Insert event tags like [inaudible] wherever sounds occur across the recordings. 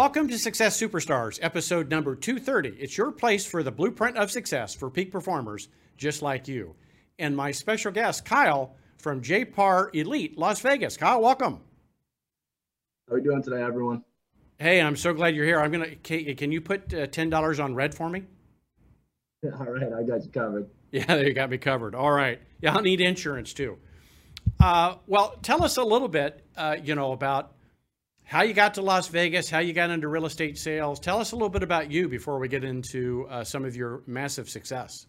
Welcome to Success Superstars, episode number 230. It's your place for the blueprint of success for peak performers just like you. And my special guest, Kyle from JPAR Elite, Las Vegas. Kyle, welcome. How are you doing today, everyone? Hey, I'm so glad you're here. I'm gonna. Can you put uh, ten dollars on red for me? [laughs] All right, I got you covered. Yeah, you got me covered. All right. Yeah, I'll need insurance too. Uh, well, tell us a little bit, uh, you know, about how you got to Las Vegas, how you got into real estate sales. Tell us a little bit about you before we get into uh, some of your massive success.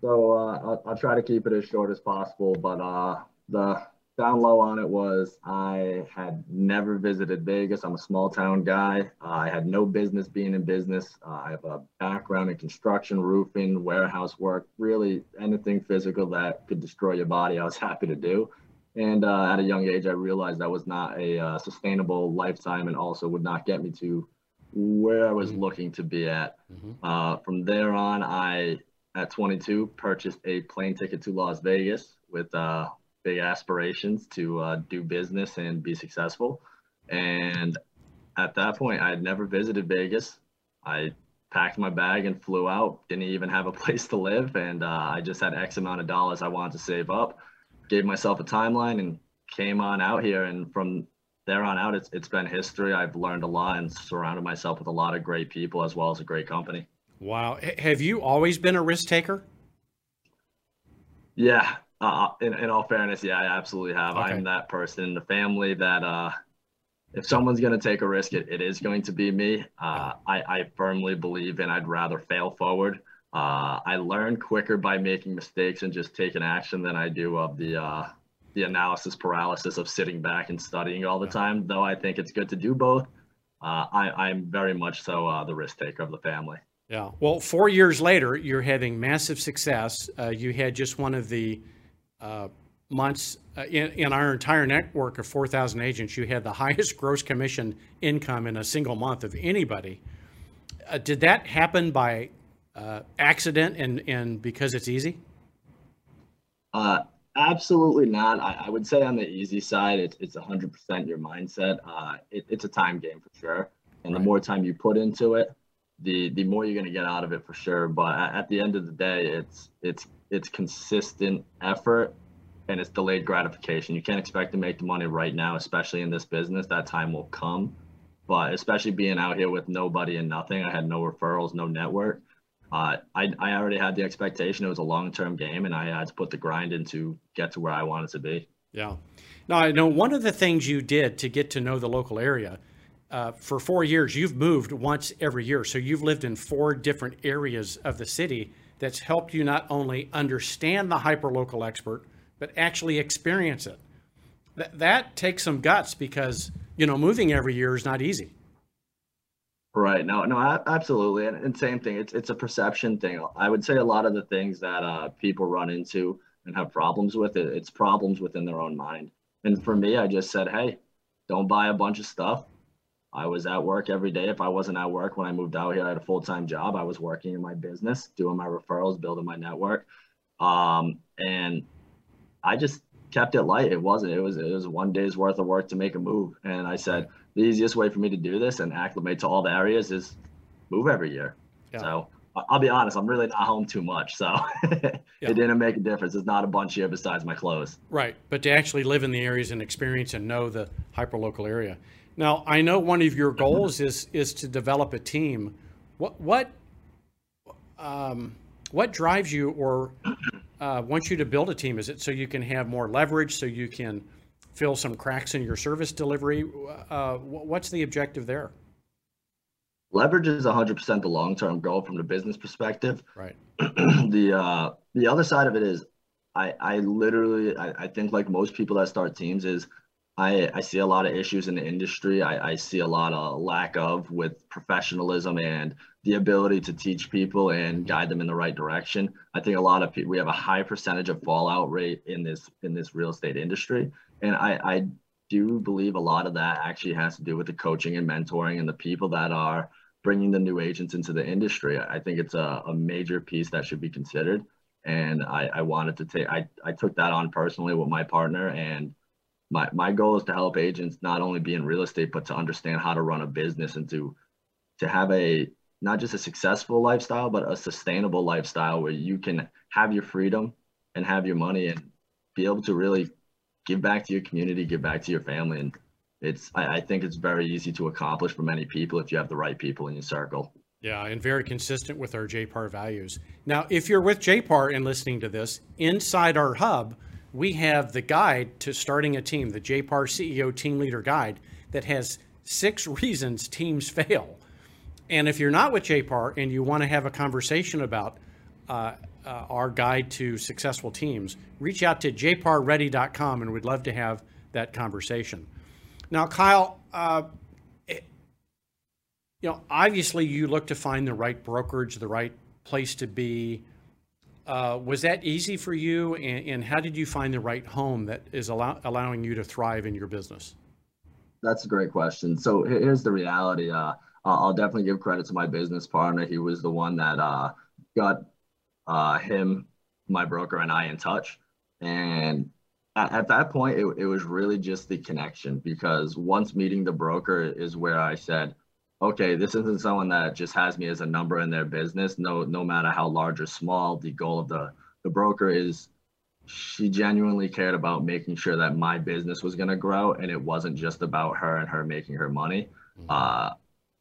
So uh, I'll, I'll, try to keep it as short as possible, but uh, the down low on it was I had never visited Vegas. I'm a small town guy. I had no business being in business. Uh, I have a background in construction, roofing, warehouse work, really anything physical that could destroy your body, I was [laughs] happy to do. And uh, at a young age, I realized that was not a uh, sustainable lifetime and also would not get me to where I was mm-hmm. looking to be at. Mm-hmm. Uh, from there on, I, at 22, purchased a plane ticket to Las Vegas with uh, big aspirations to uh, do business and be successful. And at that point, I had never visited Vegas. I packed my bag and flew out. Didn't even have a [laughs] place to live, and uh, I just had X amount of dollars I wanted to save up. Gave myself a timeline and came on out here. And from there on out, it's it's been history. I've learned a lot and surrounded myself with a lot of great people as well as a great company. Wow, have you always been a risk taker? Yeah, uh, in, in all fairness, yeah, I absolutely have. Okay. I'm that person in the family that uh, if someone's going to take a risk, it, it is going to be me. Uh, I, I firmly believe and I'd rather fail forward. Uh, I learn quicker by making mistakes and just taking action than I do of the uh, the analysis paralysis of sitting back and studying all the time. Though I think it's good to do both. Uh, I, I'm very much so uh, the risk taker of the family. Yeah. Well, four years later, you're having massive success. Uh, you had just one of the uh, months uh, in, in, our entire network of 4,000 agents, you had the [laughs] highest gross commission income in a single month of anybody. Uh, did that happen by uh, accident and, and because it's easy? Uh, absolutely not. I, I, would say on the easy side, it's, it's 100% your mindset. Uh, it, it's a time game for sure. And right. the more time you put into it, the the more you're going to get out of it for sure. But at the end of the day, it's it's it's consistent effort and it's delayed gratification. You can't expect to make the money right now, especially in this business. That time will come. But especially being out here with nobody and nothing, I had no referrals, no network. Uh, I, I already had the expectation it was a long term game, and I had to put the grind in to get to where I wanted to be. Yeah. Now, I know one of the things you did to get to know the local area uh, for four years, you've moved once every year. So you've lived in four different areas of the city that's helped you not only understand the hyperlocal expert, but actually experience it. That, that takes some guts because, you know, moving every year is not easy. Right. No, no, absolutely. And, and same thing. It's, it's a perception thing. I would say a lot of the things that uh, people run into and have problems with it, it's problems within their own mind. And for me, I just said, hey, don't buy a bunch of stuff. I was at work every day. If I wasn't at work when I moved out here, I had a full time job. I was working in my business, doing my referrals, building my network, um, and I just kept it light. It wasn't. It was. It was one day's worth of work to make a move. And I said the easiest way for me to do this and acclimate to all the areas is move every year. Yeah. So I'll be honest, I'm really not home too much, so [laughs] it yeah. didn't make a difference. It's not a bunch here besides my clothes. Right, but to actually live in the areas and experience and know the hyperlocal area. Now, I know one of your goals is is to develop a team. What what um, what drives you or uh, wants you to build a team? Is it so you can have more leverage, so you can fill some cracks in your service delivery? Uh, what's the objective there? Leverage is 100% the long-term goal from the business perspective. Right. [clears throat] the uh, the other side of it is, I I literally I, I think like most people that start teams is I, I see a lot of issues in the industry. I, I see a lot of lack of with professionalism and the ability to teach people and guide them in the right direction. I think a lot of people we have a high percentage of fallout rate in this in this real estate industry, and I, I do believe a lot of that actually has to do with the coaching and mentoring and the people that are bringing the new agents into the industry. I think it's a, a major piece that should be considered, and I, I wanted to take I, I took that on personally with my partner and my my goal is to help agents not only be in real estate but to understand how to run a business and to to have a not just a successful lifestyle but a sustainable lifestyle where you can have your freedom and have your money and be able to really give back to your community give back to your family and it's I, I think it's very easy to accomplish for many people if you have the right people in your circle yeah, and very consistent with our JPAR values. Now, if you're with JPAR and listening to this, inside our hub, we have the guide to starting a team, the JPAR CEO Team Leader Guide, that has six [laughs] reasons teams fail. And if you're not with JPAR and you want to have a conversation about uh, uh, our guide to successful teams, reach out to jparready.com and we'd love to have that conversation. Now, Kyle, uh, you know, obviously you look to find the right brokerage, the right place to be. Uh, was that easy for you? And, and, how did you find the right home that is allow, allowing you to thrive in your business? That's a great question. So here's the reality. Uh, I'll definitely give credit to my business partner. He was the one that uh, got uh, him, my broker, and I in touch. And at, at that point, it, it was really just the connection because once meeting the broker is where I said, okay, this isn't someone that just has me as a number in their business. No, no matter how large or small, the goal of the the broker is she genuinely cared about making sure that my business was going to grow and it wasn't just about her and her making her money. Mm-hmm. Uh,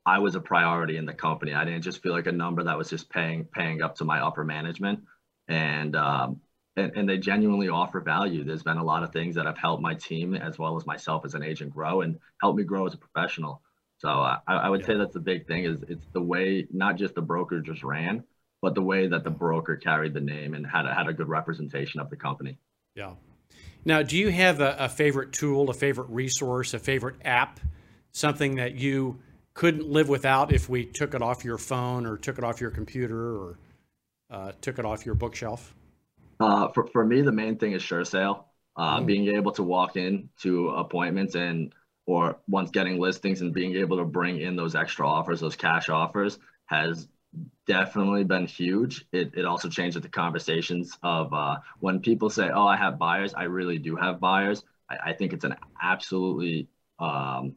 I was a priority in the company. I didn't just feel like a number that was just paying paying up to my upper management, and um, and, and they genuinely offer value. There's been a lot of things that have helped my team as well as myself as an agent grow and help me grow as a professional. So I, I would yeah. say that's the big thing is it's the way not just the broker just ran, but the way that the broker carried the name and had a, had a good representation of the company. Yeah. Now, do you have a, a favorite tool, a favorite resource, a favorite app, something that you couldn't live without if we took it off your phone or took it off your computer or uh, took it off your bookshelf? Uh, for, for me, the main thing is SureSale. Uh, mm. Being able to walk in to appointments and or once getting listings and being able to bring in those extra offers, those cash offers, has definitely been huge. It, it also changes the conversations of uh, when people say, "Oh, I have buyers." I really do have buyers. I, I think it's an absolutely um,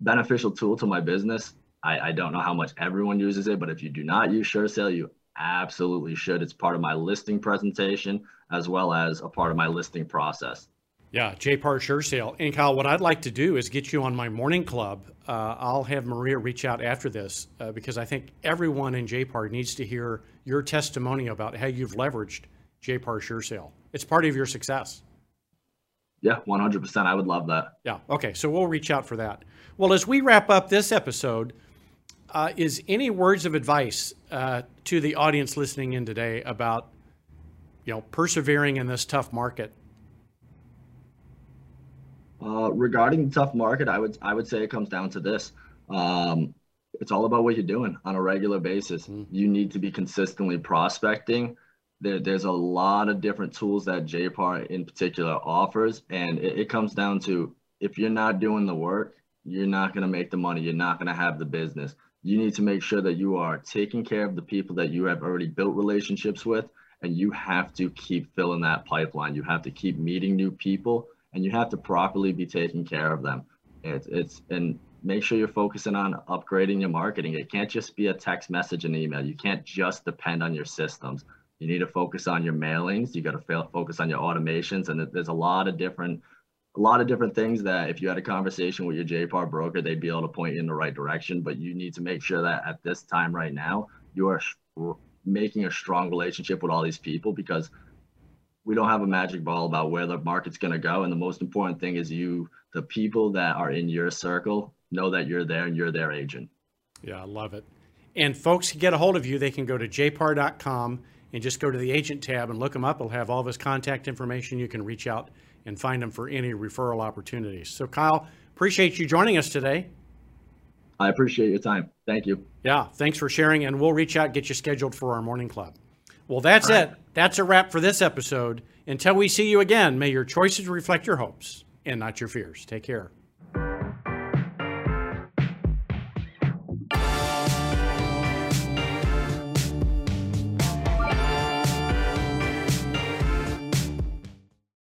beneficial tool to my business. I, I don't know how much everyone uses it, but if you do not use SureSale, you absolutely should. It's part of my listing presentation as well as a part of my listing process. Yeah, JPAR Sure Sale. And Kyle, what I'd like to do is get you on my morning club. Uh, I'll have Maria reach out after this uh, because I think everyone in JPAR needs to hear your testimony about how you've leveraged JPAR Sale. It's part of your success. Yeah, 100%. I would love that. Yeah. Okay. So we'll reach out for that. Well, as we wrap up this episode, uh, is any words of advice uh, to the audience listening in today about, you know, persevering in this tough market uh, regarding the tough market, I would I would say it comes down to this. Um, it's all about what you're doing on a regular basis. Mm. You need to be consistently prospecting. There, there's a lot of different tools that JPAR in particular offers, and it, it comes down to if you're not doing the work, you're not going to make the money. You're not going to have the business. You need to make sure that you are taking care of the people that you have already built relationships with, and you have to keep filling that pipeline. You have to keep meeting new people and you have to properly be taking care of them. It's it's and make sure you're focusing on upgrading your marketing. It can't just be a text message and email. You can't just depend on your systems. You need to focus on your mailings. You got to focus on your automations, and there's a lot of different a lot of different things that if you had a conversation with your JPAR broker, they'd be able to point you in the right direction. But you need to make sure that at this time right now, you are making a strong relationship with all these people because we don't have a magic ball about where the market's going to go. And the most important thing is you, the people that are in your circle, know that you're there and you're their agent. Yeah, I love it. And folks can get a hold of you. They can go to jpar.com and just go to the agent tab and look them up. It'll have all of his contact information. You can reach out and find him for any referral opportunities. So, Kyle, appreciate you joining us today. I appreciate your time. Thank you. Yeah, thanks for sharing. And we'll reach out, get you scheduled for our morning club. Well, that's right. it. That's a wrap for this episode. Until we see you again, may your choices reflect your hopes and not your fears. Take care.